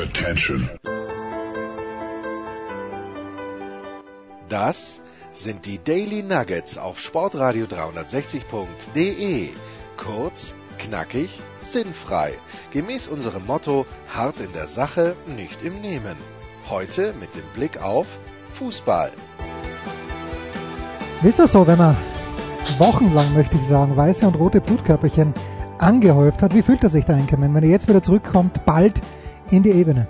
Attention. Das sind die Daily Nuggets auf Sportradio 360.de. Kurz, knackig, sinnfrei. Gemäß unserem Motto: hart in der Sache, nicht im Nehmen. Heute mit dem Blick auf Fußball. Wie ist das so, wenn man wochenlang, möchte ich sagen, weiße und rote Blutkörperchen angehäuft hat? Wie fühlt er sich da einkommen, wenn er jetzt wieder zurückkommt, bald in die Ebene?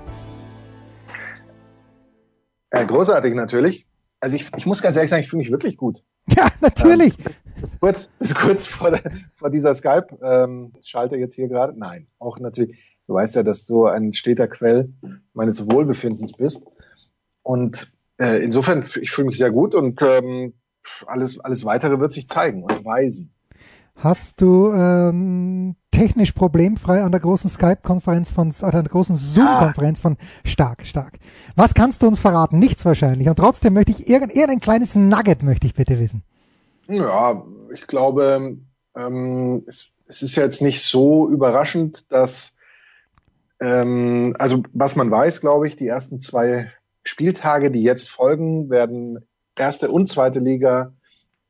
Äh, großartig natürlich. Also ich, ich muss ganz ehrlich sagen, ich fühle mich wirklich gut. Ja, natürlich. Ähm, bis, kurz, bis kurz vor, der, vor dieser Skype-Schalter ähm, jetzt hier gerade. Nein, auch natürlich. Du weißt ja, dass du ein steter Quell meines Wohlbefindens bist. Und äh, insofern, ich fühle mich sehr gut und ähm, alles, alles weitere wird sich zeigen und weisen. Hast du ähm, technisch problemfrei an der großen Skype-Konferenz von, oder an der großen Zoom-Konferenz von Stark, Stark. Was kannst du uns verraten? Nichts wahrscheinlich. Und trotzdem möchte ich irgendein, irgendein kleines Nugget möchte ich bitte wissen. Ja, ich glaube, ähm, es, es ist jetzt nicht so überraschend, dass, ähm, also was man weiß, glaube ich, die ersten zwei Spieltage, die jetzt folgen, werden erste und zweite Liga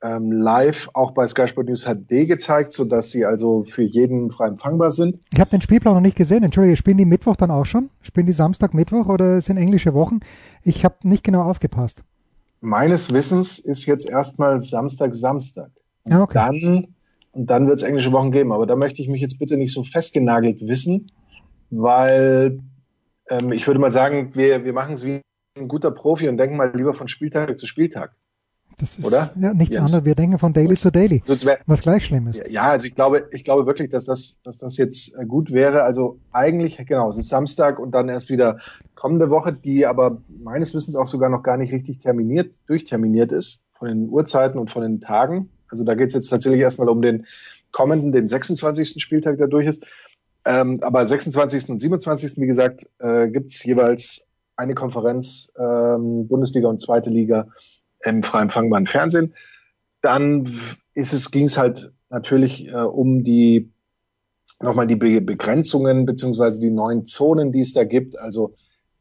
ähm, live auch bei Sky Sport News HD gezeigt, so dass sie also für jeden frei empfangbar sind. Ich habe den Spielplan noch nicht gesehen. Entschuldige, spielen die Mittwoch dann auch schon? Spielen die Samstag, Mittwoch oder sind englische Wochen? Ich habe nicht genau aufgepasst. Meines Wissens ist jetzt erstmal Samstag, Samstag. Und ja, okay. dann und dann wird es englische Wochen geben. Aber da möchte ich mich jetzt bitte nicht so festgenagelt wissen, weil ähm, ich würde mal sagen, wir, wir machen es wie ein guter Profi und denken mal lieber von Spieltag zu Spieltag. Das ist Oder? Ja, nichts Jens. anderes. Wir denken von Daily zu Daily, wär, was gleich schlimm ist. Ja, also ich glaube, ich glaube wirklich, dass das, dass das jetzt äh, gut wäre. Also eigentlich, genau, es ist Samstag und dann erst wieder kommende Woche, die aber meines Wissens auch sogar noch gar nicht richtig terminiert, durchterminiert ist von den Uhrzeiten und von den Tagen. Also da geht es jetzt tatsächlich erstmal um den kommenden, den 26. Spieltag, der durch ist. Ähm, aber 26. und 27. wie gesagt, äh, gibt es jeweils eine Konferenz, ähm, Bundesliga und zweite Liga im frei empfangbaren Fernsehen. Dann ist es, ging es halt natürlich äh, um die nochmal die Be Begrenzungen beziehungsweise die neuen Zonen, die es da gibt. Also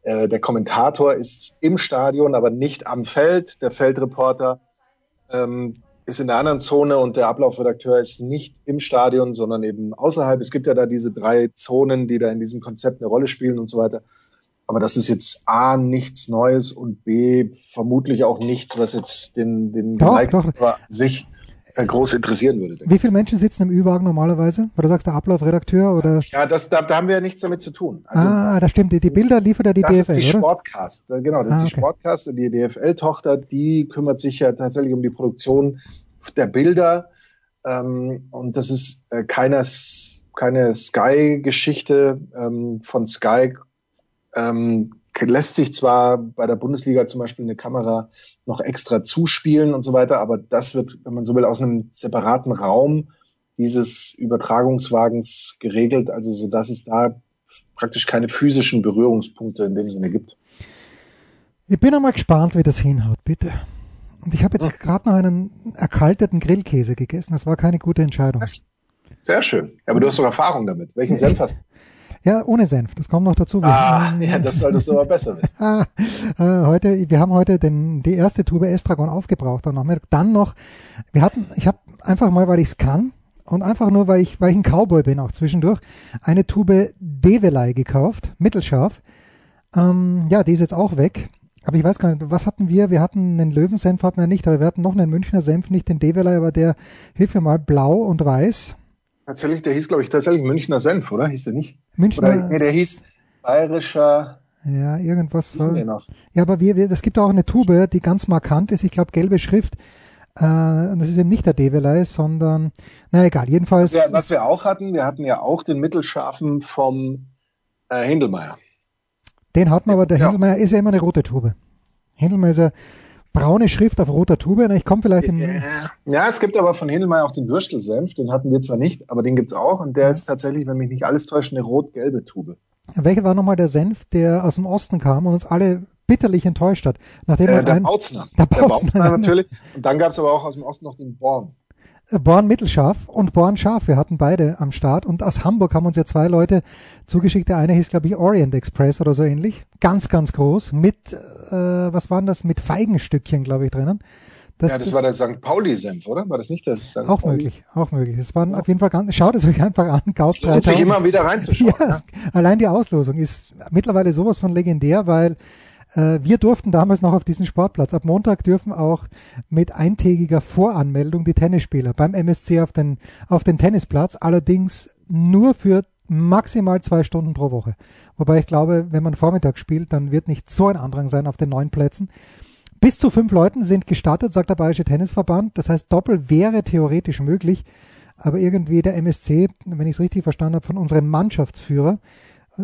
äh, der Kommentator ist im Stadion, aber nicht am Feld. Der Feldreporter ähm, ist in der anderen Zone und der Ablaufredakteur ist nicht im Stadion, sondern eben außerhalb. Es gibt ja da diese drei Zonen, die da in diesem Konzept eine Rolle spielen und so weiter. Aber das ist jetzt A, nichts Neues und B, vermutlich auch nichts, was jetzt den, den Doch, doch. sich äh, groß interessieren würde. Wie viele Menschen sitzen im Ü-Wagen normalerweise? Oder sagst du Ablaufredakteur oder? Ja, das, da, da haben wir ja nichts damit zu tun. Also, ah, das stimmt. Die, die Bilder liefert ja die das DFL, ist die oder? Sportcast. Äh, Genau, das Ah, ist die okay. Sportcast. Die DFL-Tochter, die kümmert sich ja tatsächlich um die Produktion der Bilder. Ähm, und das ist äh, keine, keine Sky-Geschichte ähm, von Sky. Ähm, lässt sich zwar bei der Bundesliga zum Beispiel eine Kamera noch extra zuspielen und so weiter, aber das wird, wenn man so will, aus einem separaten Raum dieses Übertragungswagens geregelt, also so dass es da praktisch keine physischen Berührungspunkte in dem Sinne gibt. Ich bin einmal gespannt, wie das hinhaut, bitte. Und ich habe jetzt gerade noch einen erkalteten Grillkäse gegessen. Das war keine gute Entscheidung. Sehr schön. Aber du hast doch Erfahrung damit. Welchen Senf hast du? Ja, ohne Senf. Das kommt noch dazu. Ah, ja, das solltest du aber besser wissen. Ah, äh, heute, wir haben heute den, die erste Tube Estragon aufgebraucht am Nachmittag. Dann noch, wir hatten, ich habe einfach mal, weil ich es kann und einfach nur, weil ich, weil ich ein Cowboy bin auch zwischendurch, eine Tube Develei gekauft, mittelscharf. Ähm, ja, die ist jetzt auch weg. Aber ich weiß gar nicht, was hatten wir? Wir hatten einen Löwensenf, hatten wir nicht, aber wir hatten noch einen Münchner Senf, nicht den Develei, aber der, hilf mir mal, blau und weiß. Tatsächlich, der hieß, glaube ich, tatsächlich Münchner Senf, oder? Hieß der nicht? Münchner. Oder, nee, der hieß bayerischer. Ja, irgendwas. Der noch? Ja, aber wir, wir, das gibt auch eine Tube, die ganz markant ist. Ich glaube, gelbe Schrift. Äh, und das ist eben nicht der Develei, sondern, na egal, jedenfalls. Ja, was wir auch hatten, wir hatten ja auch den mittelscharfen vom äh, Hindelmeier. Den hat man, aber der Ja. Händelmeier ist ja immer eine rote Tube. Händelmeier ist ja braune Schrift auf roter Tube. Na, Ich komme vielleicht im, Ja, es gibt aber von Hindelmeier auch den Würstelsenf, den hatten wir zwar nicht, aber den gibt's auch und der ist tatsächlich, wenn mich nicht alles täuscht, eine rot-gelbe Tube. welcher war nochmal der Senf, der aus dem Osten kam und uns alle bitterlich enttäuscht hat. Nachdem Äh, uns der ein, Bautzner. Der Der Bautzner, Bautzner natürlich. Und dann gab's aber auch aus dem Osten noch den Born. Born Mittelscharf und Born Scharf. Wir hatten beide am Start. Und aus Hamburg haben uns ja zwei Leute zugeschickt. Der eine hieß, glaube ich, Orient Express oder so ähnlich. Ganz, ganz groß. Mit, äh, was waren das? Mit Feigenstückchen, glaube ich, drinnen. Das, ja, das, das war der St. Pauli-Senf, oder? War das nicht das? St. Auch Pauli? möglich, auch möglich. Es waren so. auf jeden Fall ganz, schaut es euch einfach an, Gaut 3000. sich immer wieder reinzuschauen. Ja, ja. Allein die Auslosung ist mittlerweile sowas von legendär, weil wir durften damals noch auf diesen Sportplatz. Ab Montag dürfen auch mit eintägiger Voranmeldung die Tennisspieler beim MSC auf den, auf den Tennisplatz, allerdings nur für maximal zwei Stunden pro Woche. Wobei ich glaube, wenn man Vormittag spielt, dann wird nicht so ein Andrang sein auf den neuen Plätzen. Bis zu fünf Leuten sind gestattet, sagt der Bayerische Tennisverband. Das heißt, Doppel wäre theoretisch möglich. Aber irgendwie der MSC, wenn ich es richtig verstanden habe, von unserem Mannschaftsführer,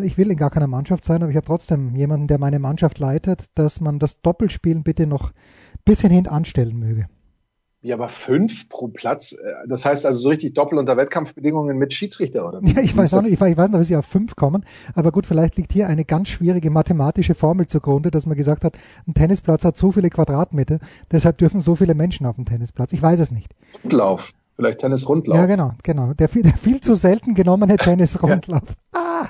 ich will in gar keiner Mannschaft sein, aber ich habe trotzdem jemanden, der meine Mannschaft leitet, dass man das Doppelspielen bitte noch ein bisschen hintanstellen möge. Ja, aber fünf pro Platz, äh, das heißt also so richtig Doppel unter Wettkampfbedingungen mit Schiedsrichter, oder? Ja, ich weiß auch nicht, ich weiß, ich weiß nicht, wie sie auf fünf kommen, aber gut, vielleicht liegt hier eine ganz schwierige mathematische Formel zugrunde, dass man gesagt hat, ein Tennisplatz hat so viele Quadratmeter, deshalb dürfen so viele Menschen auf dem Tennisplatz. Ich weiß es nicht. Rundlauf, vielleicht Tennisrundlauf. Ja, genau, genau. Der, der viel zu selten genommene Tennisrundlauf. Ah,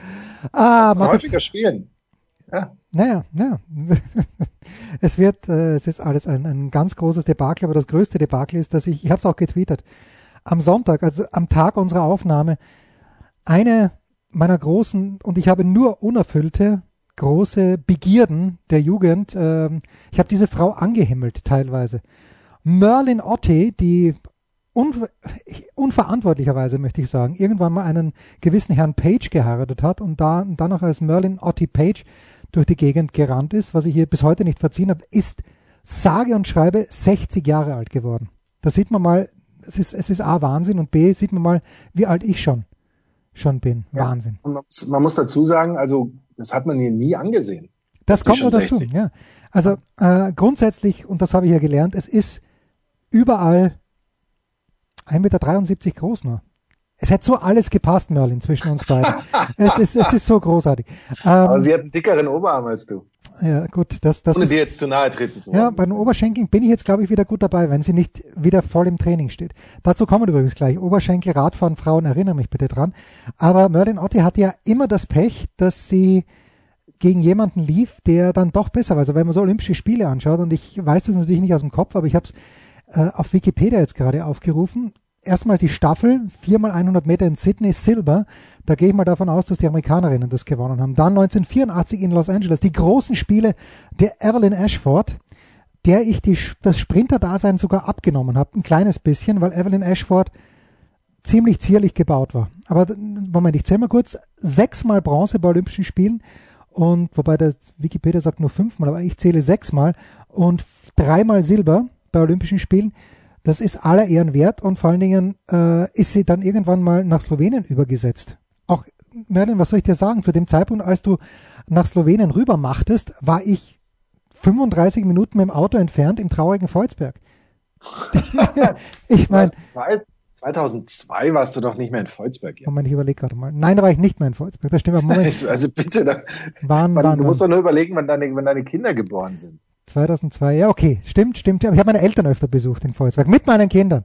ah, häufiger spielen. Ja. Naja, naja. es wird, äh, es ist alles ein, ein ganz großes Debakel, aber das größte Debakel ist, dass ich, ich habe es auch getweetet, am Sonntag, also am Tag unserer Aufnahme, eine meiner großen, und ich habe nur unerfüllte, große Begierden der Jugend, äh, ich habe diese Frau angehimmelt teilweise. Merlin Otte, die un unverantwortlicherweise, möchte ich sagen, irgendwann mal einen gewissen Herrn Page geheiratet hat und da dann noch als Merlin Otti Page durch die Gegend gerannt ist, was ich hier bis heute nicht verziehen habe, ist sage und schreibe 60 Jahre alt geworden. Da sieht man mal, es ist, es ist A, Wahnsinn und B, sieht man mal, wie alt ich schon, schon bin. Ja. Wahnsinn. Man muss, man muss, dazu sagen, also, das hat man hier nie angesehen. Das kommt nur dazu, 60. ja. Also, äh, grundsätzlich, und das habe ich ja gelernt, es ist überall 1,73 Meter groß nur. Es hätte so alles gepasst, Merlin, zwischen uns beiden. es, ist, es ist so großartig. Ähm, Aber sie hat einen dickeren Oberarm als du. Ja, gut, das, das Ohne dir jetzt zu nahe treten zu wollen. Ja, bei den Oberschenkeln bin ich jetzt, glaube ich, wieder gut dabei, wenn sie nicht wieder voll im Training steht. Dazu kommen wir übrigens gleich. Oberschenkel, Radfahren, Frauen, erinnere mich bitte dran. Aber Merlin Otti hatte ja immer das Pech, dass sie gegen jemanden lief, der dann doch besser war. Also wenn man so Olympische Spiele anschaut, und ich weiß das natürlich nicht aus dem Kopf, aber ich habe es äh, auf Wikipedia jetzt gerade aufgerufen erstmal die Staffel, viermal 100 Meter in Sydney, Silber. Da gehe ich mal davon aus, dass die Amerikanerinnen das gewonnen haben. Dann 1984 in Los Angeles, die großen Spiele der Evelyn Ashford, der ich die, das Sprinter-Dasein sogar abgenommen habe. Ein kleines bisschen, weil Evelyn Ashford ziemlich zierlich gebaut war. Aber Moment, ich zähle mal kurz. Sechsmal Bronze bei Olympischen Spielen und wobei der Wikipedia sagt nur fünfmal, aber ich zähle sechsmal und dreimal Silber bei Olympischen Spielen. Das ist aller Ehren wert und vor allen Dingen äh, ist sie dann irgendwann mal nach Slowenien übergesetzt. Auch Merlin, was soll ich dir sagen? Zu dem Zeitpunkt, als du nach Slowenien rüber machtest, war ich 35 Minuten mit dem Auto entfernt im traurigen Volzberg. ich meine. 2002 warst du doch nicht mehr in Volzberg. Jetzt. Moment, ich überlege gerade mal. Nein, da war ich nicht mehr in Volzberg. Das stimmt. Moment. also bitte, da, waren, man, waren, du musst doch nur überlegen, wann deine, wann deine Kinder geboren sind. 2002, ja okay, stimmt, stimmt. Ich habe meine Eltern öfter besucht in Volkswagen, mit meinen Kindern.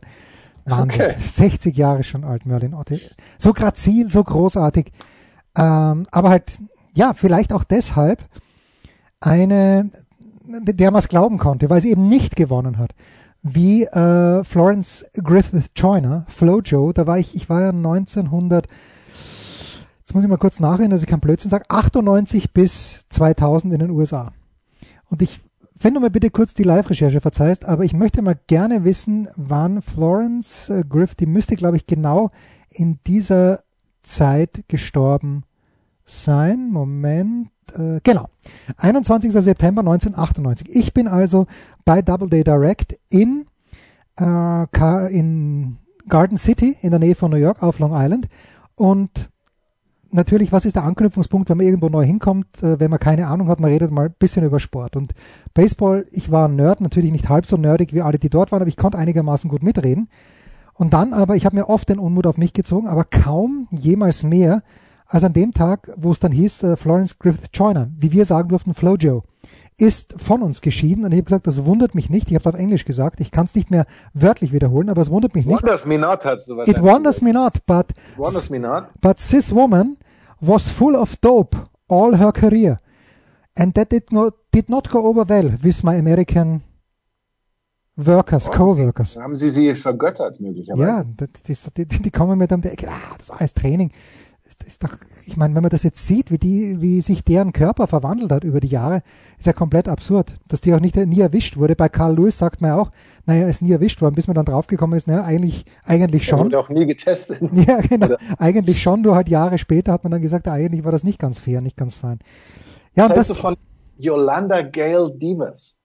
Wahnsinn, okay. 60 Jahre schon alt, Merlin Otte. So grazil, so großartig. Ähm, aber halt, ja, vielleicht auch deshalb eine, der man es glauben konnte, weil sie eben nicht gewonnen hat. Wie äh, Florence Griffith Joyner, Flojo, da war ich, ich war ja 1900, jetzt muss ich mal kurz nachreden, dass ich kein Blödsinn sage, 98 bis 2000 in den USA. Und ich wenn du mir bitte kurz die Live-Recherche verzeihst, aber ich möchte mal gerne wissen, wann Florence äh, Griff, die müsste, glaube ich, genau in dieser Zeit gestorben sein. Moment, äh, genau. 21. September 1998. Ich bin also bei Doubleday Direct in, äh, in Garden City in der Nähe von New York auf Long Island und natürlich, was ist der Anknüpfungspunkt, wenn man irgendwo neu hinkommt, äh, wenn man keine Ahnung hat, man redet mal ein bisschen über Sport. Und Baseball, ich war ein Nerd, natürlich nicht halb so nerdig wie alle, die dort waren, aber ich konnte einigermaßen gut mitreden. Und dann aber, ich habe mir oft den Unmut auf mich gezogen, aber kaum jemals mehr als an dem Tag, wo es dann hieß, äh, Florence Griffith Joyner, wie wir sagen durften, Flojo, ist von uns geschieden. Und ich habe gesagt, das wundert mich nicht. Ich habe es auf Englisch gesagt. Ich kann es nicht mehr wörtlich wiederholen, aber es wundert mich nicht. Wonders me not, hast du It wonders me not, but, wonders me not. but this woman was full of dope all her career. And that did not, did not go over well with my American workers, Oh, co-workers. Haben Sie sie vergöttert möglicherweise? Ja, das, das, die, die kommen mit Ecke, ah, das war alles Training. Ist doch, ich meine, wenn man das jetzt sieht, wie die, wie sich deren Körper verwandelt hat über die Jahre, ist ja komplett absurd. Dass die auch nicht nie erwischt wurde. Bei Carl Lewis sagt man ja auch, naja, ist nie erwischt worden, bis man dann draufgekommen ist, naja, eigentlich, eigentlich Er schon. wurde auch nie getestet. Ja, genau. Oder- Eigentlich schon, nur halt Jahre später hat man dann gesagt, eigentlich war das nicht ganz fair, nicht ganz fein. Ja, das du von Yolanda Gale Divas?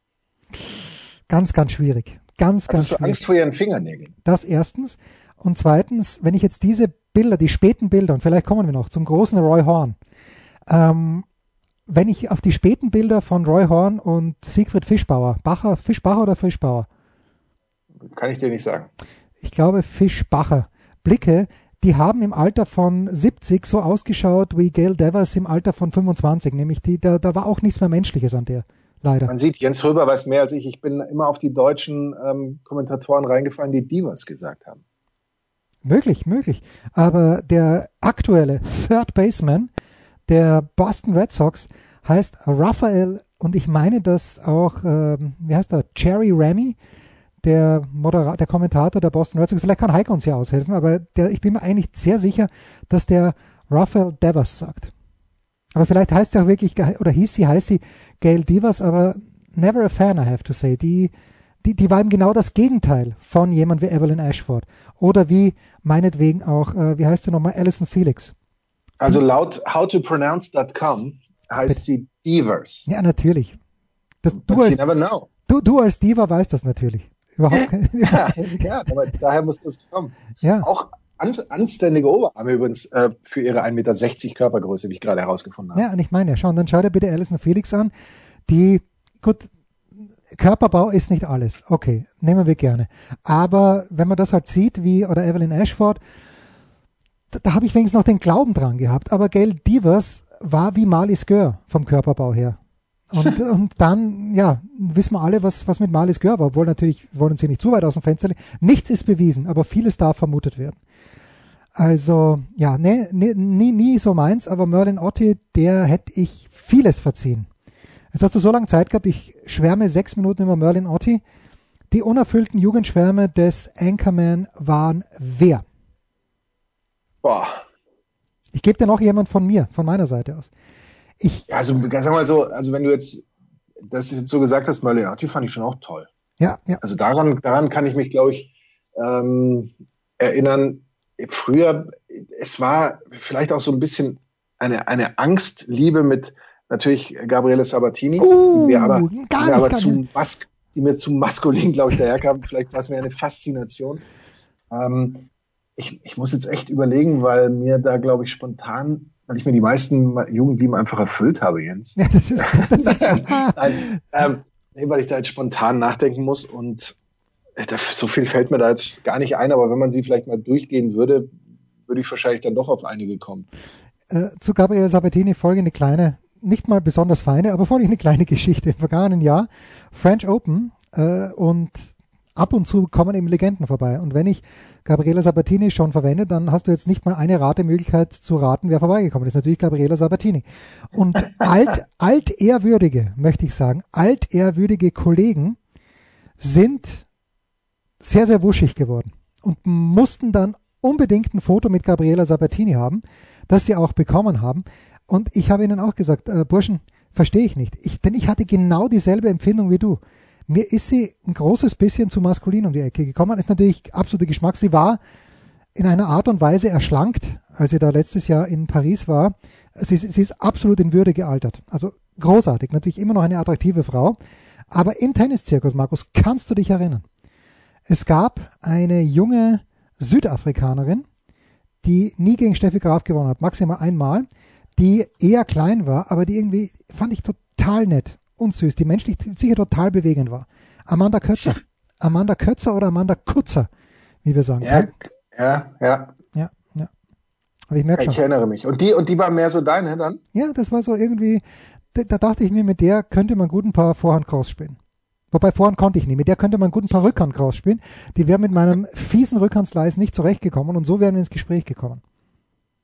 ganz, ganz schwierig. Ganz, ganz Hast du schwierig. Angst vor ihren Fingernägeln? Das erstens. Und zweitens, wenn ich jetzt diese Bilder, die späten Bilder, und vielleicht kommen wir noch zum großen Roy Horn, ähm, wenn ich auf die späten Bilder von Roy Horn und Siegfried Fischbauer, Bacher, Fischbacher oder Fischbauer, Kann ich dir nicht sagen. ich glaube Fischbacher, blicke, die haben im Alter von 70 so ausgeschaut wie Gail Devers im Alter von 25, nämlich die, da, da war auch nichts mehr Menschliches an der, leider. Man sieht, Jens Röber weiß mehr als ich. Ich bin immer auf die deutschen ähm, Kommentatoren reingefallen, die Divas gesagt haben. Möglich, möglich. Aber der aktuelle Third Baseman der Boston Red Sox heißt Raphael und ich meine, dass auch, ähm, wie heißt er, Jerry Remy, der, der Kommentator der Boston Red Sox, vielleicht kann Heiko uns hier aushelfen, aber der, ich bin mir eigentlich sehr sicher, dass der Raphael Devers sagt. Aber vielleicht heißt sie auch wirklich, oder hieß sie, heißt sie Gail Divas, aber never a fan, I have to say. Die, die, die war eben genau das Gegenteil von jemand wie Evelyn Ashford. Oder wie meinetwegen auch, äh, wie heißt sie nochmal, Alison Felix. Also laut howtopronounce.com heißt sie Divers. Ja, natürlich. Das, du, als, du, du als Diva weißt das natürlich. Überhaupt kein, Ja, ja aber daher muss das kommen. ja. Auch an, anständige Oberarme übrigens äh, für ihre 1,60 Meter Körpergröße, wie ich gerade herausgefunden habe. Ja, und ich meine, ja, schau, und dann schau dir bitte Alison Felix an, die, gut, Körperbau ist nicht alles. Okay, nehmen wir gerne. Aber wenn man das halt sieht, wie, oder Evelyn Ashford, da, da habe ich wenigstens noch den Glauben dran gehabt. Aber Gail Divers war wie Marlies Gör vom Körperbau her. Und, und dann, ja, wissen wir alle, was, was mit Marlies Gör war. Obwohl natürlich, wollen hier nicht zu weit aus dem Fenster legen. Nichts ist bewiesen, aber vieles darf vermutet werden. Also, ja, nee, nee, nie, nie so meins, aber Merlin Otti, der hätte ich vieles verziehen. Jetzt hast du so lange Zeit gehabt, ich schwärme sechs Minuten über Merlin Otti. Die unerfüllten Jugendschwärme des Anchorman waren wer? Boah. Ich gebe dir noch jemand von mir, von meiner Seite aus. Ich, also sag mal so, also wenn du jetzt das jetzt so gesagt hast, Merlin Otti fand ich schon auch toll. ja, ja, Also daran, daran kann ich mich, glaube ich, ähm, erinnern. Früher, es war vielleicht auch so ein bisschen eine, eine Angstliebe mit natürlich Gabriele Sabatini, Uh, die mir aber, gar die mir aber zu, nicht. mas die mir zu maskulin, glaube ich, daherkam. Vielleicht war es mir eine Faszination. Ähm, ich, ich muss jetzt echt überlegen, weil mir da, glaube ich, spontan, weil ich mir die meisten Jugendlieben einfach erfüllt habe, Jens. ja, das ist, das ist Nein, ähm, nee, weil ich da jetzt spontan nachdenken muss und äh, so viel fällt mir da jetzt gar nicht ein, aber wenn man sie vielleicht mal durchgehen würde, würde ich wahrscheinlich dann doch auf einige kommen. äh, zu Gabriele Sabatini folgende kleine, nicht mal besonders feine, aber folgende kleine Geschichte. Im vergangenen Jahr French Open äh, und ab und zu kommen eben Legenden vorbei. Und wenn ich Gabriela Sabatini schon verwende, dann hast du jetzt nicht mal eine Ratemöglichkeit zu raten, wer vorbeigekommen ist. Natürlich Gabriela Sabatini. Und alt, altehrwürdige, möchte ich sagen, altehrwürdige Kollegen sind sehr, sehr wuschig geworden und mussten dann unbedingt ein Foto mit Gabriela Sabatini haben, das sie auch bekommen haben. Und ich habe ihnen auch gesagt, äh, Burschen, verstehe ich nicht. Ich, denn ich hatte genau dieselbe Empfindung wie du. Mir ist sie ein großes bisschen zu maskulin um die Ecke gekommen. Ist natürlich absoluter Geschmack. Sie war in einer Art und Weise erschlankt, als sie da letztes Jahr in Paris war. Sie, sie ist absolut in Würde gealtert. Also großartig. Natürlich immer noch eine attraktive Frau. Aber im Tenniszirkus, Markus, kannst du dich erinnern? Es gab eine junge Südafrikanerin, die nie gegen Steffi Graf gewonnen hat, maximal einmal, die eher klein war, aber die irgendwie, fand ich total nett und süß, die menschlich sicher total bewegend war. Amanda Kötzer. Amanda Kötzer oder Amanda Kutzer, wie wir sagen. Ja, ja, ja. Ja, ja. Aber ich merke Ich schon. erinnere mich. Und die, und die war mehr so deine dann? Ja, das war so irgendwie, da dachte ich mir, mit der könnte man gut ein paar Vorhand-Cross spielen. Wobei Vorhand konnte ich nicht. Mit der könnte man gut ein paar Rückhand-Cross spielen. Die wäre mit meinem fiesen Rückhandslice nicht zurechtgekommen und so wären wir ins Gespräch gekommen.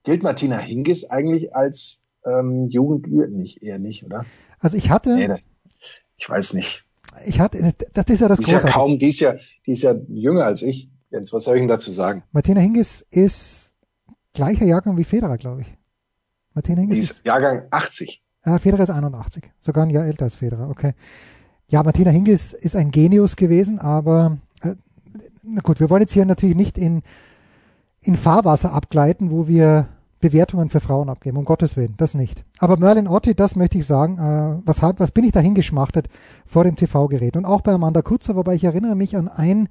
Gilt Martina Hingis eigentlich als ähm, Jugendliche? Nicht, eher nicht, oder? Also ich hatte. Nee, ich weiß nicht. Ich hatte, das ist ja das die ist ja kaum, die ist ja, die ist ja jünger als ich. Jens, was soll ich denn dazu sagen? Martina Hingis ist gleicher Jahrgang wie Federer, glaube ich. Martina Hingis die ist, ist Jahrgang 80. Ah, Federer ist 81. Sogar ein Jahr älter als Federer, okay. Ja, Martina Hingis ist ein Genius gewesen, aber äh, na gut, wir wollen jetzt hier natürlich nicht in, in Fahrwasser abgleiten, wo wir Bewertungen für Frauen abgeben, um Gottes Willen, das nicht. Aber Merlin Otti, das möchte ich sagen, äh, was, was bin ich da hingeschmachtet vor dem TV-Gerät. Und auch bei Amanda Kutzer, wobei ich erinnere mich an ein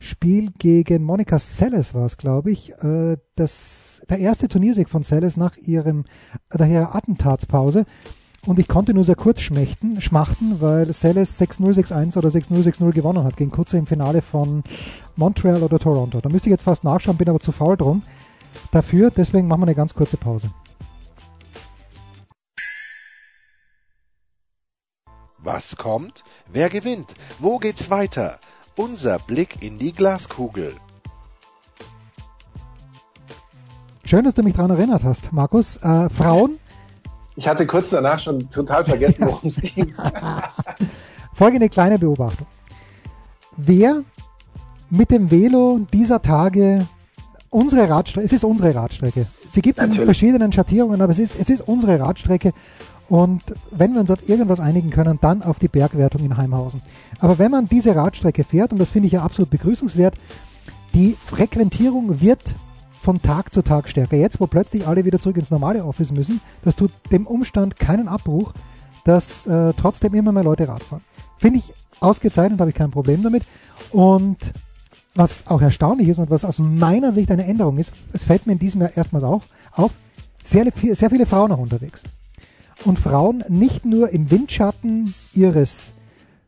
Spiel gegen Monika Seles war es, glaube ich, äh, das, der erste Turniersieg von Seles nach ihrem, nach ihrer Attentatspause. Und ich konnte nur sehr kurz schmächten, schmachten, weil Seles 6-0, 6-1 oder 6-0, 6-0 gewonnen hat gegen Kutzer im Finale von Montreal oder Toronto. Da müsste ich jetzt fast nachschauen, bin aber zu faul drum dafür. Deswegen machen wir eine ganz kurze Pause. Was kommt? Wer gewinnt? Wo geht's weiter? Unser Blick in die Glaskugel. Schön, dass du mich daran erinnert hast, Markus. Äh, Frauen? Ich hatte kurz danach schon total vergessen, worum es ging. Folgende kleine Beobachtung. Wer mit dem Velo dieser Tage unsere Radstrecke, es ist unsere Radstrecke. Sie gibt es in verschiedenen Schattierungen, aber es ist, es ist unsere Radstrecke. Und wenn wir uns auf irgendwas einigen können, dann auf die Bergwertung in Heimhausen. Aber wenn man diese Radstrecke fährt, und das finde ich ja absolut begrüßenswert, die Frequentierung wird von Tag zu Tag stärker. Jetzt, wo plötzlich alle wieder zurück ins normale Office müssen, das tut dem Umstand keinen Abbruch, dass äh, trotzdem immer mehr Leute Radfahren. Finde ich ausgezeichnet, habe ich kein Problem damit. Und was auch erstaunlich ist und was aus meiner Sicht eine Änderung ist, es fällt mir in diesem Jahr erstmals auch auf, sehr, sehr viele Frauen noch unterwegs. Und Frauen nicht nur im Windschatten ihres,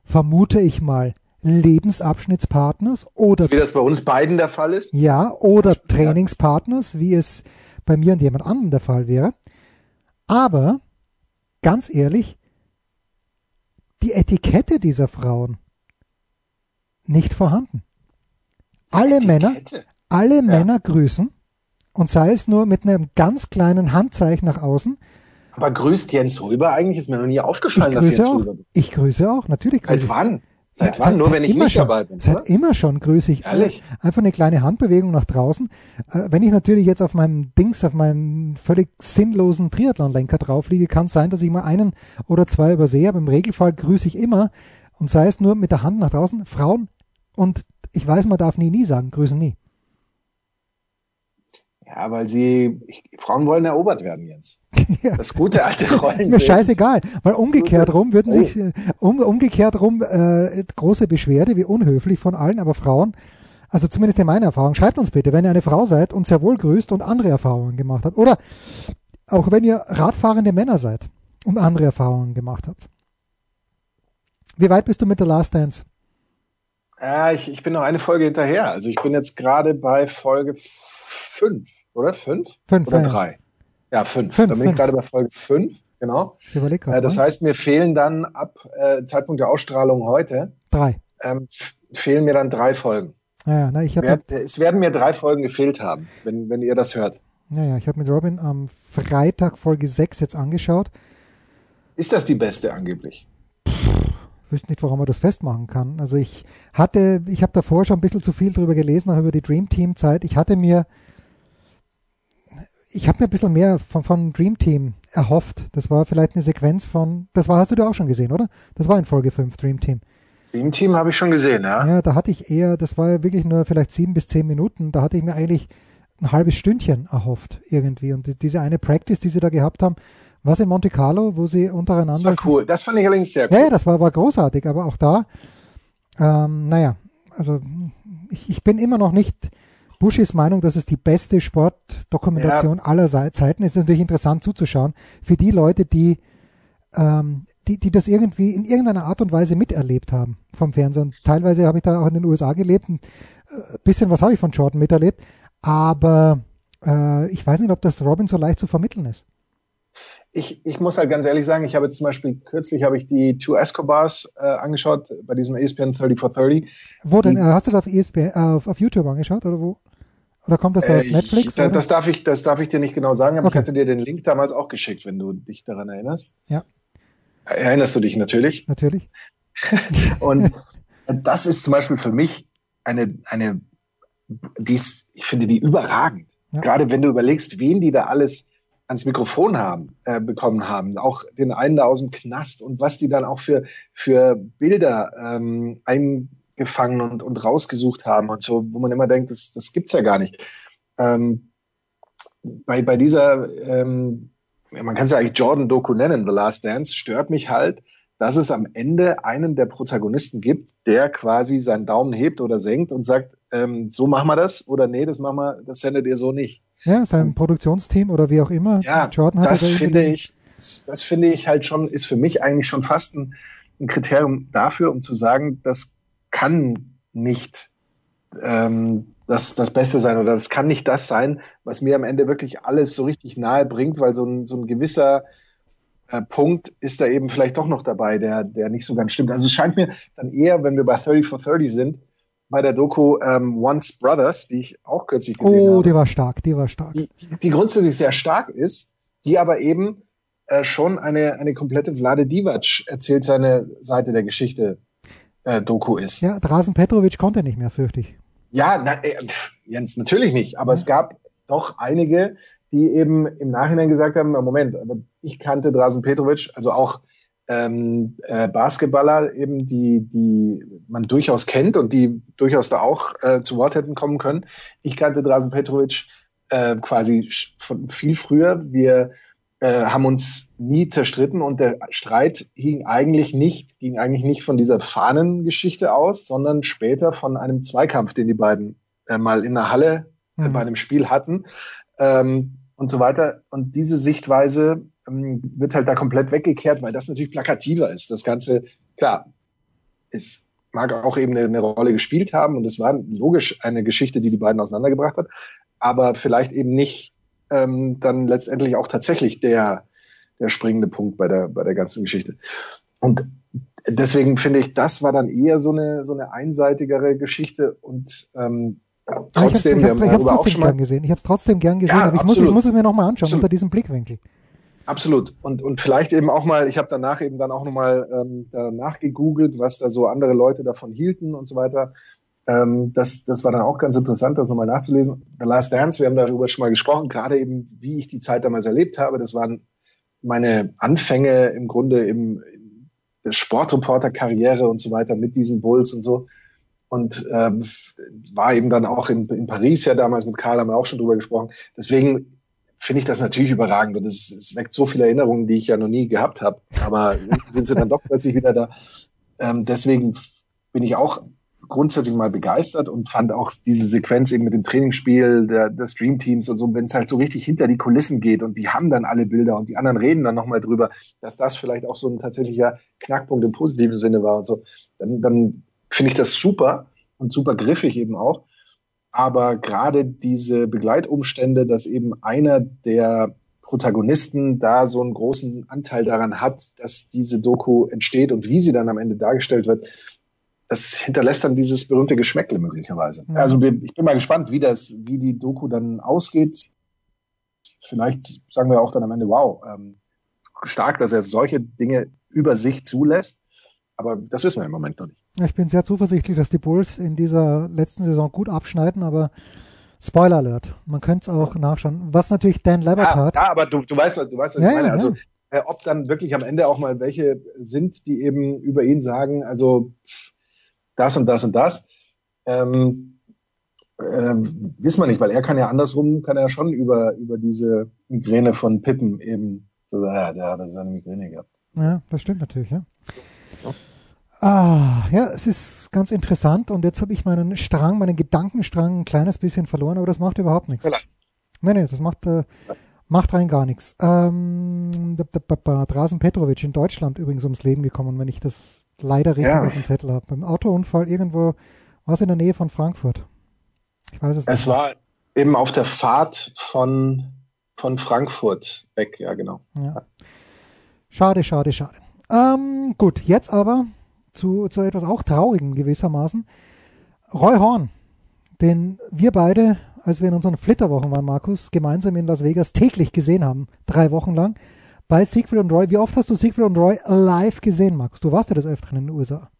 vermute ich mal, Lebensabschnittspartners oder wie das bei uns beiden der Fall ist. Ja, oder Trainingspartners, wie es bei mir und jemand anderem der Fall wäre. Aber ganz ehrlich, die Etikette dieser Frauen nicht vorhanden alle Männer, alle ja. Männer grüßen und sei es nur mit einem ganz kleinen Handzeichen nach außen. Aber grüßt Jens Röber eigentlich? Ist mir noch nie aufgefallen, dass Jens auch. Ich grüße auch, natürlich. Seit wann? Seit ja, wann? Seit, Nur wenn ich nicht schon, dabei bin. Seit oder? immer schon grüße ich. Ehrlich? Einfach eine kleine Handbewegung nach draußen. Äh, wenn ich natürlich jetzt auf meinem Dings, auf meinem völlig sinnlosen Triathlon-Lenker drauf liege, kann es sein, dass ich mal einen oder zwei übersehe. Aber im Regelfall grüße ich immer. Und sei es nur mit der Hand nach draußen. Frauen und ich weiß, man darf nie, nie sagen, grüßen nie. Ja, weil sie, Frauen wollen erobert werden, Jens. ja. Das gute alte Rollen. ist mir scheißegal, weil umgekehrt rum würden oh. sich, um, umgekehrt rum, äh, große Beschwerde, wie unhöflich von allen, aber Frauen, also zumindest in meiner Erfahrung, schreibt uns bitte, wenn ihr eine Frau seid und sehr wohl grüßt und andere Erfahrungen gemacht habt. Oder auch wenn ihr radfahrende Männer seid und andere Erfahrungen gemacht habt. Wie weit bist du mit The Last Dance? Ja, ich, ich bin noch eine Folge hinterher. Also ich bin jetzt gerade bei Folge fünf, oder? Fünf? Fünf. Oder ja. drei? Ja, fünf. fünf dann bin fünf. ich gerade bei Folge fünf, genau. Ich überleg äh, das heißt, mir fehlen dann ab äh, Zeitpunkt der Ausstrahlung heute. Drei. Ähm, fehlen mir dann drei Folgen. Ja, na, ich hab Werd, es werden mir drei Folgen gefehlt haben, wenn, wenn ihr das hört. Naja, ich habe mit Robin am Freitag Folge 6 jetzt angeschaut. Ist das die beste angeblich? wüsste nicht, warum man das festmachen kann. Also ich hatte, ich habe davor schon ein bisschen zu viel darüber gelesen, auch über die Dream Team Zeit. Ich hatte mir, ich habe mir ein bisschen mehr von, von Dream Team erhofft. Das war vielleicht eine Sequenz von, das war, hast du da auch schon gesehen, oder? Das war in Folge 5, Dream Team. Dream Team habe ich schon gesehen, ja. Ja, da hatte ich eher, das war wirklich nur vielleicht sieben bis zehn Minuten, da hatte ich mir eigentlich ein halbes Stündchen erhofft irgendwie. Und diese eine Practice, die sie da gehabt haben, was in Monte Carlo, wo sie untereinander. Das war cool. Das fand ich allerdings sehr cool. Ja, das war, war großartig, aber auch da, ähm, naja, also ich, ich bin immer noch nicht Bushis Meinung, dass es die beste Sportdokumentation ja. aller Zeiten ist. Es ist natürlich interessant zuzuschauen für die Leute, die, ähm, die, die das irgendwie in irgendeiner Art und Weise miterlebt haben vom Fernsehen. Teilweise habe ich da auch in den USA gelebt. Ein äh, bisschen was habe ich von Jordan miterlebt. Aber äh, ich weiß nicht, ob das Robin so leicht zu vermitteln ist ich, ich muss halt ganz ehrlich sagen, ich habe jetzt zum Beispiel kürzlich habe ich die Two Escobars äh, angeschaut bei diesem ESPN 30 for 30. Wo denn? Die, hast du das auf, ESPN, äh, auf, auf YouTube angeschaut oder wo? Oder kommt das äh, auf Netflix? Ich, das, darf ich, das darf ich dir nicht genau sagen, aber okay. ich hatte dir den Link damals auch geschickt, wenn du dich daran erinnerst. Ja. Erinnerst du dich natürlich? Natürlich. Und das ist zum Beispiel für mich eine, eine, die ist, ich finde die überragend. Ja. Gerade wenn du überlegst, wen die da alles ans Mikrofon haben, äh, bekommen haben, auch den einen da aus dem Knast und was die dann auch für, für Bilder ähm, eingefangen und, und rausgesucht haben und so, wo man immer denkt, das, das gibt's ja gar nicht. Ähm, bei, bei dieser, ähm, man kann es ja eigentlich Jordan-Doku nennen, The Last Dance, stört mich halt, dass es am Ende einen der Protagonisten gibt, der quasi seinen Daumen hebt oder senkt und sagt, ähm, so machen wir das oder nee, das machen wir, das sendet ihr so nicht. Ja, sein Produktionsteam oder wie auch immer. Ja, Jordan hat das finde ich, das finde ich halt schon, ist für mich eigentlich schon fast ein, ein Kriterium dafür, um zu sagen, das kann nicht ähm, das, das Beste sein oder das kann nicht das sein, was mir am Ende wirklich alles so richtig nahe bringt, weil so ein, so ein gewisser äh, Punkt ist da eben vielleicht doch noch dabei, der, der nicht so ganz stimmt. Also es scheint mir dann eher, wenn wir bei 30 for 30 sind, bei der Doku ähm, Once Brothers, die ich auch kürzlich gesehen oh, habe. Oh, die war stark, die war stark. Die, die grundsätzlich sehr stark ist, die aber eben äh, schon eine, eine komplette Vlade Divac erzählt seine Seite der Geschichte äh, Doku ist. Ja, Drasen Petrovic konnte nicht mehr, fürchte ich. Ja, na, äh, Jens, natürlich nicht, aber ja. es gab doch einige, die eben im Nachhinein gesagt haben, Moment, aber ich kannte Drasen Petrovic, also auch ähm, äh, Basketballer eben, die, die man durchaus kennt und die durchaus da auch äh, zu Wort hätten kommen können. Ich kannte Drasen Petrovic äh, quasi von viel früher. Wir äh, haben uns nie zerstritten und der Streit ging eigentlich nicht, ging eigentlich nicht von dieser Fahnengeschichte aus, sondern später von einem Zweikampf, den die beiden äh, mal in der Halle äh, mhm. bei einem Spiel hatten. Ähm, und so weiter. Und diese Sichtweise wird halt da komplett weggekehrt, weil das natürlich plakativer ist. Das Ganze, klar, es mag auch eben eine, eine Rolle gespielt haben und es war logisch eine Geschichte, die die beiden auseinandergebracht hat, aber vielleicht eben nicht ähm, dann letztendlich auch tatsächlich der, der springende Punkt bei der, bei der ganzen Geschichte. Und deswegen finde ich, das war dann eher so eine, so eine einseitigere Geschichte und ähm, trotzdem, ich habe es trotzdem gern gesehen. Ich habe es trotzdem gern gesehen, ja, aber ich muss, ich muss es mir nochmal anschauen absolut. unter diesem Blickwinkel. Absolut. Und, und vielleicht eben auch mal, ich habe danach eben dann auch nochmal ähm, danach gegoogelt, was da so andere Leute davon hielten und so weiter. Ähm, das, das war dann auch ganz interessant, das nochmal nachzulesen. The Last Dance, wir haben darüber schon mal gesprochen, gerade eben, wie ich die Zeit damals erlebt habe. Das waren meine Anfänge im Grunde im, in der Sportreporter-Karriere und so weiter mit diesen Bulls und so. Und ähm, war eben dann auch in, in Paris ja damals mit Karl haben wir auch schon drüber gesprochen. Deswegen finde ich das natürlich überragend und es, es weckt so viele Erinnerungen, die ich ja noch nie gehabt habe. Aber sind sie dann doch plötzlich wieder da. Ähm, deswegen bin ich auch grundsätzlich mal begeistert und fand auch diese Sequenz eben mit dem Trainingsspiel der, der Streamteams und so, wenn es halt so richtig hinter die Kulissen geht und die haben dann alle Bilder und die anderen reden dann nochmal drüber, dass das vielleicht auch so ein tatsächlicher Knackpunkt im positiven Sinne war und so, dann, dann finde ich das super und super griffig eben auch. Aber gerade diese Begleitumstände, dass eben einer der Protagonisten da so einen großen Anteil daran hat, dass diese Doku entsteht und wie sie dann am Ende dargestellt wird, das hinterlässt dann dieses berühmte Geschmäckle möglicherweise. Mhm. Also ich bin mal gespannt, wie das, wie die Doku dann ausgeht. Vielleicht sagen wir auch dann am Ende, wow, ähm, stark, dass er solche Dinge über sich zulässt. Aber das wissen wir im Moment noch nicht. Ich bin sehr zuversichtlich, dass die Bulls in dieser letzten Saison gut abschneiden, aber Spoiler Alert, man könnte es auch nachschauen. Was natürlich Dan Labert ja, hat. Ja, aber du, du weißt, du weißt, was ja, ich meine. Ja, also, äh, ob dann wirklich am Ende auch mal welche sind, die eben über ihn sagen, also das und das und das. Ähm, äh, wissen wir nicht, weil er kann ja andersrum, kann er schon über, über diese Migräne von Pippen eben so sagen, ja, der hat seine Migräne gehabt. Ja, das stimmt natürlich, ja. Ah, ja, es ist ganz interessant und jetzt habe ich meinen Strang, meinen Gedankenstrang ein kleines bisschen verloren, aber das macht überhaupt nichts. Nee, nee, das macht, äh, macht rein gar nichts. Ähm, Drasen Petrovic in Deutschland übrigens ums Leben gekommen, wenn ich das leider richtig ja. auf dem Zettel habe. Beim Autounfall irgendwo, war es in der Nähe von Frankfurt? Ich weiß es nicht. Es war eben auf der Fahrt von von Frankfurt weg, ja, genau. Ja. Schade, schade, schade. Ähm, gut, jetzt aber zu, zu etwas auch Traurigem gewissermaßen. Roy Horn, den wir beide, als wir in unseren Flitterwochen waren, Markus, gemeinsam in Las Vegas täglich gesehen haben, drei Wochen lang, bei Siegfried und Roy. Wie oft hast du Siegfried und Roy live gesehen, Markus? Du warst ja des Öfteren in den USA.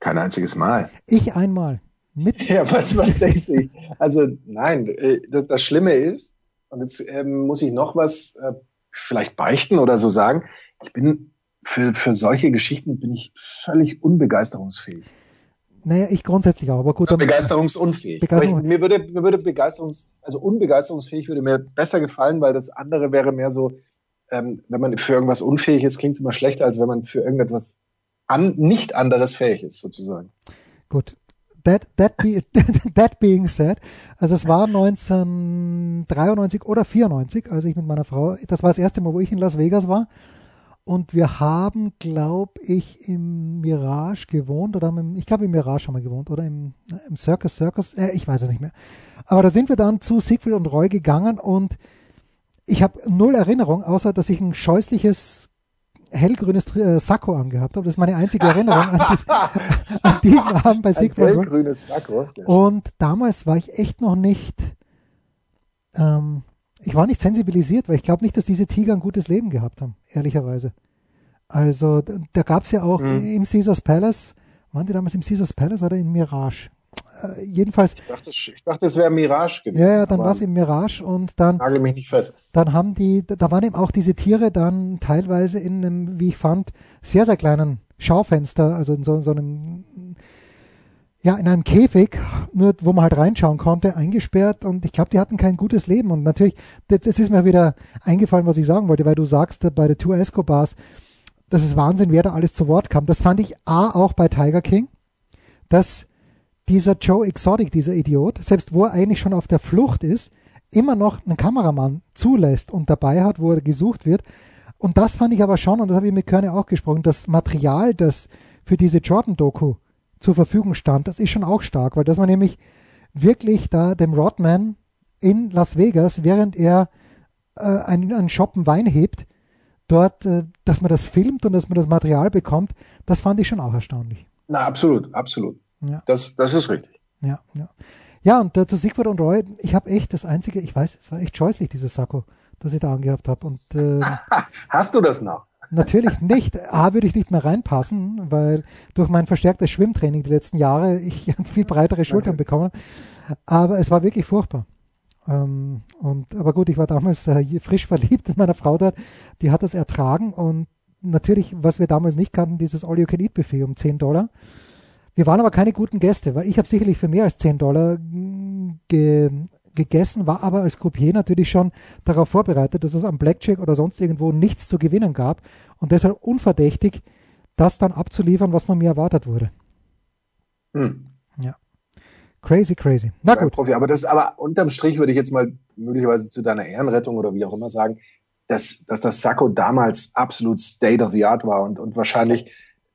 Kein einziges Mal. Ich einmal. Mit ja, was, was denkst du? Also, nein, äh, das, das Schlimme ist, und jetzt ähm, muss ich noch was äh, vielleicht beichten oder so sagen, ich bin für, für solche Geschichten bin ich völlig unbegeisterungsfähig. Naja, ich grundsätzlich auch, aber gut. Begeisterungsunfähig. Begeisterung mir würde, mir würde begeisterungs, also unbegeisterungsfähig würde mir besser gefallen, weil das andere wäre mehr so, ähm, wenn man für irgendwas unfähig ist, klingt es immer schlechter, als wenn man für irgendetwas an, nicht anderes fähig ist, sozusagen. Gut. That, that, be, that being said, also es war 1993 oder 94, als ich mit meiner Frau, das war das erste Mal, wo ich in Las Vegas war und wir haben, glaube ich, im Mirage gewohnt oder im, ich glaube im Mirage haben wir gewohnt oder im, im Circus Circus, äh, ich weiß es nicht mehr. Aber da sind wir dann zu Siegfried und Roy gegangen und ich habe null Erinnerung, außer dass ich ein scheußliches hellgrünes äh, Sakko angehabt habe. Das ist meine einzige Erinnerung an, dies, an diesen Abend bei Siegfried. Ein hellgrünes Sakko. Und damals war ich echt noch nicht, ähm, ich war nicht sensibilisiert, weil ich glaube nicht, dass diese Tiger ein gutes Leben gehabt haben, ehrlicherweise. Also da gab es ja auch mhm. im Caesars Palace, waren die damals im Caesars Palace oder in Mirage? Äh, jedenfalls. Ich dachte, ich dachte es wäre Mirage gewesen. Ja, ja, dann war es im Mirage und dann. Nagel mich nicht fest. Dann haben die, da waren eben auch diese Tiere dann teilweise in einem, wie ich fand, sehr, sehr kleinen Schaufenster, also in so, so einem ja, in einem Käfig, nur wo man halt reinschauen konnte, eingesperrt und ich glaube, die hatten kein gutes Leben und natürlich, das, das, ist mir wieder eingefallen, was ich sagen wollte, weil du sagst, bei der Tour Escobars, das ist Wahnsinn, wer da alles zu Wort kam. Das fand ich A, auch bei Tiger King, dass dieser Joe Exotic, dieser Idiot, selbst wo er eigentlich schon auf der Flucht ist, immer noch einen Kameramann zulässt und dabei hat, wo er gesucht wird. Und das fand ich aber schon, und das habe ich mit Körne auch gesprochen, das Material, das für diese Jordan-Doku zur Verfügung stand, das ist schon auch stark, weil dass man nämlich wirklich da dem Rodman in Las Vegas, während er äh, einen, einen Shoppen Wein hebt, dort, äh, dass man das filmt und dass man das Material bekommt, das fand ich schon auch erstaunlich. Na, absolut, absolut. Ja. Das, das ist richtig. Ja, ja. Ja, und äh, zu Siegfried und Roy, ich habe echt das einzige, ich weiß, es war echt scheußlich, dieses Sakko, das ich da angehabt habe. Und äh, Hast du das noch? Natürlich nicht. A, würde ich nicht mehr reinpassen, weil durch mein verstärktes Schwimmtraining die letzten Jahre ich viel breitere Schultern bekomme. Aber es war wirklich furchtbar. Ähm, und, aber gut, ich war damals äh, frisch verliebt in meiner Frau dort. Die hat das ertragen und natürlich, was wir damals nicht kannten, dieses All-You-Can-Eat-Buffet um 10 Dollar. Wir waren aber keine guten Gäste, weil ich habe sicherlich für mehr als 10 Dollar ge gegessen, war aber als Croupier natürlich schon darauf vorbereitet, dass es am Blackjack oder sonst irgendwo nichts zu gewinnen gab und deshalb unverdächtig, das dann abzuliefern, was von mir erwartet wurde. Hm. Ja. Crazy, crazy. Na gut. Profi, aber das, aber unterm Strich würde ich jetzt mal möglicherweise zu deiner Ehrenrettung oder wie auch immer sagen, dass, dass das Sakko damals absolut State of the Art war und, und wahrscheinlich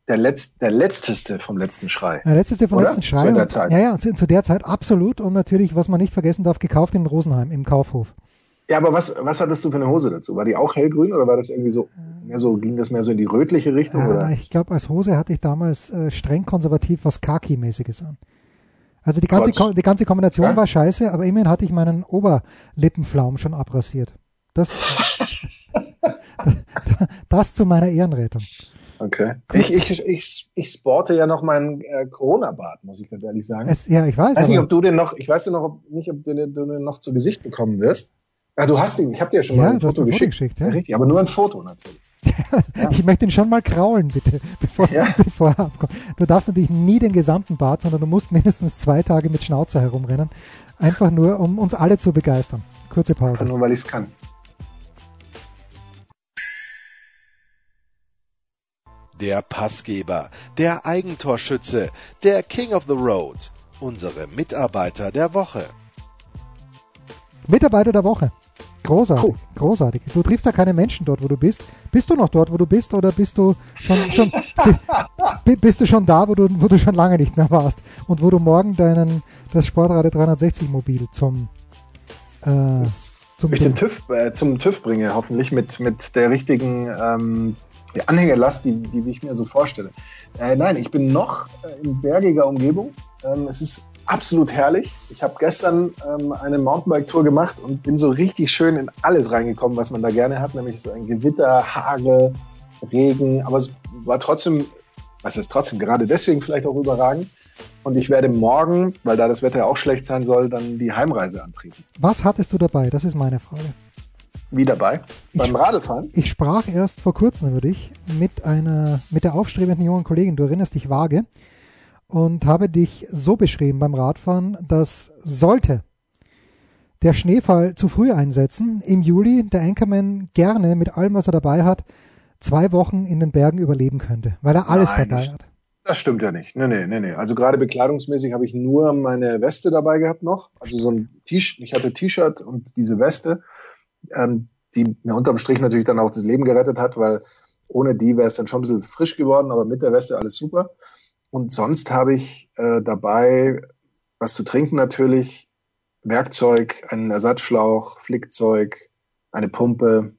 der, Letz-, der letzteste vom letzten Schrei. Der letzteste vom Oder? letzten Schrei. Zu der Zeit. Ja, ja, zu, zu, der Zeit absolut. Und natürlich, was man nicht vergessen darf, gekauft in Rosenheim im Kaufhof. Ja, aber was, was hattest du für eine Hose dazu? War die auch hellgrün oder war das irgendwie so, mehr so ging das mehr so in die rötliche Richtung? Ja, oder? ich glaube, als Hose hatte ich damals äh, streng konservativ was Khaki-mäßiges an. Also die ganze, die ganze Kombination ja? war scheiße, aber immerhin hatte ich meinen Oberlippenflaum schon abrasiert. Das, das, das zu meiner Ehrenrettung. Okay. Ich, ich, ich, ich sporte ja noch meinen äh, Corona-Bart, muss ich ganz ehrlich sagen. Es, ja, ich weiß. weiß nicht, ob du den noch, ich weiß noch, ob, nicht, ob du den, du den noch zu Gesicht bekommen wirst. Ja, du hast ihn, ich habe dir ja schon ja, mal ein Foto geschickt. geschickt ja. ja. Richtig, aber nur ein Foto natürlich. ja. Ich möchte ihn schon mal kraulen, bitte, bevor, ja. bevor er abkommt. Du darfst natürlich nie den gesamten Bart, sondern du musst mindestens zwei Tage mit Schnauze herumrennen. Einfach nur, um uns alle zu begeistern. Kurze Pause. Einfach nur, weil ich es kann. Der Passgeber, der Eigentorschütze, der King of the Road, unsere Mitarbeiter der Woche. Mitarbeiter der Woche. Großartig, cool. großartig. Du triffst ja keine Menschen dort, wo du bist. Bist du noch dort, wo du bist, oder bist du schon, schon bist du schon da, wo du, wo du schon lange nicht mehr warst und wo du morgen deinen das Sportrate 360 Mobil zum äh, zum, ich den TÜV, äh, zum TÜV bringe, hoffentlich mit, mit der richtigen ähm, Die, die, die ich mir so vorstelle. Äh, nein, ich bin noch äh, in bergiger Umgebung. Ähm, es ist absolut herrlich. Ich habe gestern ähm, eine Mountainbike-Tour gemacht und bin so richtig schön in alles reingekommen, was man da gerne hat, nämlich so ein Gewitter, Hagel, Regen, aber es war trotzdem, was ist trotzdem, gerade deswegen vielleicht auch überragend. Und ich werde morgen, weil da das Wetter auch schlecht sein soll, dann die Heimreise antreten. Was hattest du dabei? Das ist meine Frage. Wie dabei? Beim ich, Radlfahren? Ich sprach erst vor kurzem über dich mit einer, mit der aufstrebenden jungen Kollegin, du erinnerst dich vage, und habe dich so beschrieben beim Radfahren, dass sollte der Schneefall zu früh einsetzen, im Juli der Anchorman gerne mit allem, was er dabei hat, zwei Wochen in den Bergen überleben könnte, weil er alles Nein, dabei das, hat. Das stimmt ja nicht. Nee, nee, nee, nee. Also gerade bekleidungsmäßig habe ich nur meine Weste dabei gehabt noch. Also so ein T-Shirt, ich hatte T-Shirt und diese Weste, ähm, die mir unterm Strich natürlich dann auch das Leben gerettet hat, weil ohne die wäre es dann schon ein bisschen frisch geworden, aber mit der Weste alles super. Und sonst habe ich äh, dabei was zu trinken natürlich, Werkzeug, einen Ersatzschlauch, Flickzeug, eine Pumpe.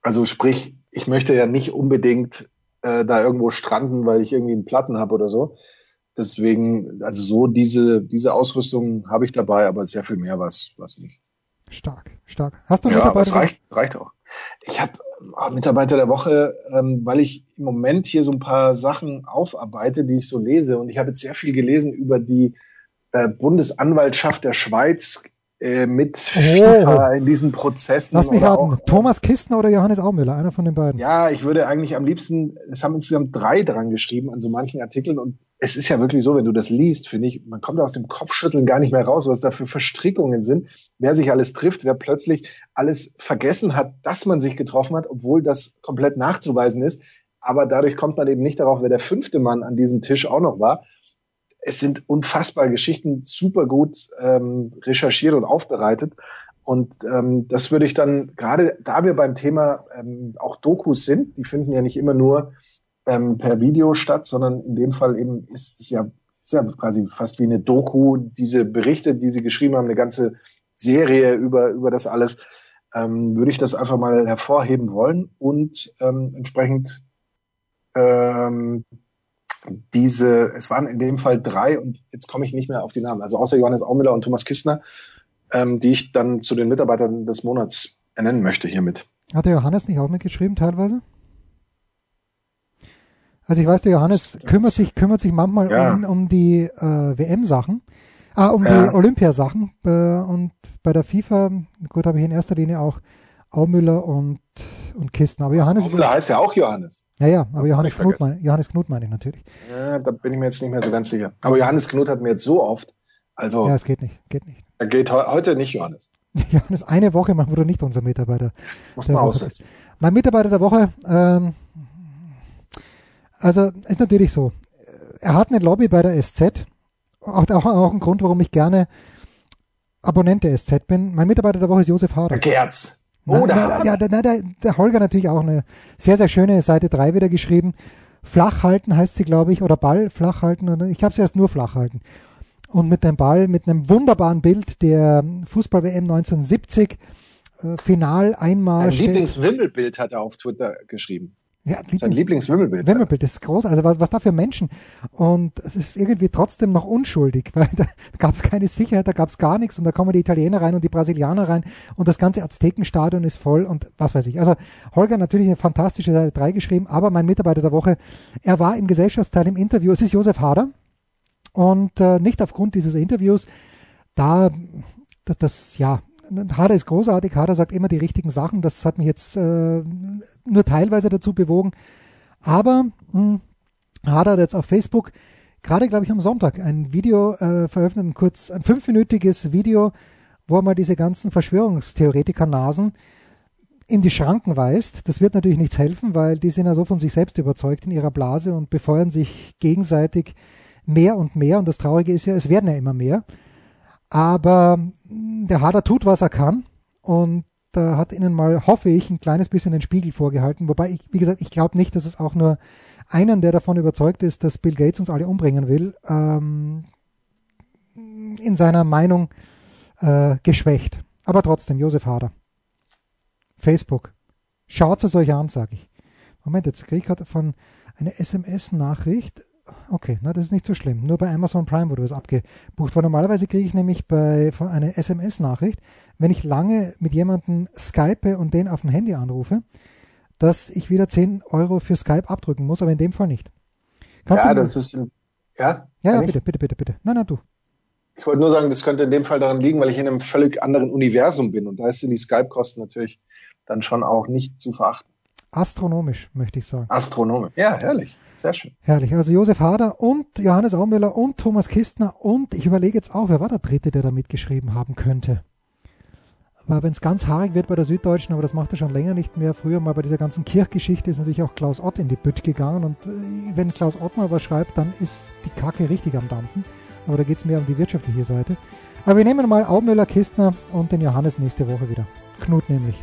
Also sprich, ich möchte ja nicht unbedingt äh, da irgendwo stranden, weil ich irgendwie einen Platten habe oder so. Deswegen, also so diese, diese Ausrüstung habe ich dabei, aber sehr viel mehr was, was nicht. Stark, stark. Hast du ja, Mitarbeiter? Das reicht, reicht auch. Ich habe äh, Mitarbeiter der Woche, ähm, weil ich im Moment hier so ein paar Sachen aufarbeite, die ich so lese. Und ich habe jetzt sehr viel gelesen über die äh, Bundesanwaltschaft der Schweiz äh, mit oh. FIFA in diesen Prozessen. Lass mich raten, auch, Thomas Kistner oder Johannes Aumüller, einer von den beiden. Ja, ich würde eigentlich am liebsten, es haben insgesamt drei dran geschrieben an so manchen Artikeln und es ist ja wirklich so, wenn du das liest, finde ich, man kommt aus dem Kopfschütteln gar nicht mehr raus, was da für Verstrickungen sind, wer sich alles trifft, wer plötzlich alles vergessen hat, dass man sich getroffen hat, obwohl das komplett nachzuweisen ist. Aber dadurch kommt man eben nicht darauf, wer der fünfte Mann an diesem Tisch auch noch war es sind unfassbare Geschichten, super gut ähm, recherchiert und aufbereitet. Und ähm, das würde ich dann, gerade da wir beim Thema ähm, auch Dokus sind, die finden ja nicht immer nur ähm, per Video statt, sondern in dem Fall eben ist es ja, ist ja quasi fast wie eine Doku, diese Berichte, die sie geschrieben haben, eine ganze Serie über, über das alles, ähm, würde ich das einfach mal hervorheben wollen und ähm, entsprechend ähm, diese, es waren in dem Fall drei und jetzt komme ich nicht mehr auf die Namen, also außer Johannes Aumüller und Thomas Kistner, ähm, die ich dann zu den Mitarbeitern des Monats ernennen möchte hiermit. Hat der Johannes nicht auch mitgeschrieben teilweise? Also ich weiß, der Johannes kümmert sich, kümmert sich manchmal ja. um, um die äh, WM-Sachen, ah, um ja. die Olympiasachen äh, und bei der FIFA, gut, habe ich in erster Linie auch Aumüller und, und Kisten. Aber Johannes. Aumüller heißt ja auch Johannes. Ja, ja, aber Johannes Knut, meine, Johannes Knut meine ich natürlich. Ja, da bin ich mir jetzt nicht mehr so ganz sicher. Aber Johannes Knut hat mir jetzt so oft, also. Ja, es geht nicht, geht nicht. Er geht he heute nicht Johannes. Johannes, eine Woche wo du nicht unser Mitarbeiter. Muss man aussetzen. Mein Mitarbeiter der Woche, ähm, also ist natürlich so. Er hat eine Lobby bei der SZ. Auch, auch, auch ein Grund, warum ich gerne Abonnent der SZ bin. Mein Mitarbeiter der Woche ist Josef Hader. Gerz. Oh, na, ja, na, der, der Holger natürlich auch eine sehr, sehr schöne Seite 3 wieder geschrieben. Flach halten heißt sie, glaube ich, oder Ball flach halten. Ich glaube, sie heißt nur flach halten. Und mit dem Ball, mit einem wunderbaren Bild der Fußball-WM 1970, äh, Final einmal. Ein Lieblingswimmelbild hat er auf Twitter geschrieben. Ja, Lieblings Sein Lieblingswimmelbild. Wimmelbild, das ist groß. Also was, was da für Menschen. Und es ist irgendwie trotzdem noch unschuldig, weil da gab es keine Sicherheit, da gab es gar nichts und da kommen die Italiener rein und die Brasilianer rein und das ganze Aztekenstadion ist voll und was weiß ich. Also Holger natürlich eine fantastische Seite 3 geschrieben, aber mein Mitarbeiter der Woche, er war im Gesellschaftsteil im Interview, es ist Josef Hader und äh, nicht aufgrund dieses Interviews, da das, das ja, Hader ist großartig, Hader sagt immer die richtigen Sachen. Das hat mich jetzt äh, nur teilweise dazu bewogen. Aber mh, hm, Hader hat jetzt auf Facebook gerade, glaube ich, am Sonntag ein Video äh, veröffentlicht, ein kurz, ein fünfminütiges Video, wo er mal diese ganzen Verschwörungstheoretiker-Nasen in die Schranken weist. Das wird natürlich nichts helfen, weil die sind ja so von sich selbst überzeugt in ihrer Blase und befeuern sich gegenseitig mehr und mehr. Und das Traurige ist ja, es werden ja immer mehr. Aber hm, der Hader tut, was er kann und da hat ihnen mal, hoffe ich, ein kleines bisschen den Spiegel vorgehalten. Wobei ich, wie gesagt, ich glaube nicht, dass es auch nur einen, der davon überzeugt ist, dass Bill Gates uns alle umbringen will, ähm, in seiner Meinung äh, geschwächt. Aber trotzdem, Josef Hader. Facebook. Schaut es euch an, sage ich. Moment, jetzt kriege ich gerade von eine SMS-Nachricht. Okay, na, das ist nicht so schlimm. Nur bei Amazon Prime wurde was abgebucht. Weil normalerweise kriege ich nämlich bei eine SMS-Nachricht, wenn ich lange mit jemandem Skype und den auf dem Handy anrufe, dass ich wieder 10 Euro für Skype abdrücken muss, aber in dem Fall nicht. Kannst ja, das ist. Ja, ja, ja bitte, bitte, bitte, bitte. Nein, nein, du. Ich wollte nur sagen, das könnte in dem Fall daran liegen, weil ich in einem völlig anderen Universum bin und da sind die Skype-Kosten natürlich dann schon auch nicht zu verachten. Astronomisch, möchte ich sagen. Astronomisch, ja, herrlich. Sehr schön. Herrlich. Also Josef Hader und Johannes Aumüller und Thomas Kistner und ich überlege jetzt auch, wer war der Dritte, der da mitgeschrieben haben könnte. Weil wenn es ganz haarig wird bei der Süddeutschen, aber das macht er schon länger nicht mehr. Früher mal bei dieser ganzen Kirchgeschichte ist natürlich auch Klaus Ott in die Bütt gegangen und äh, wenn Klaus Ott mal was schreibt, dann ist die Kacke richtig am Dampfen. Aber da geht es mehr um die wirtschaftliche Seite. Aber wir nehmen mal Aumüller, Kistner und den Johannes nächste Woche wieder. Knut nämlich.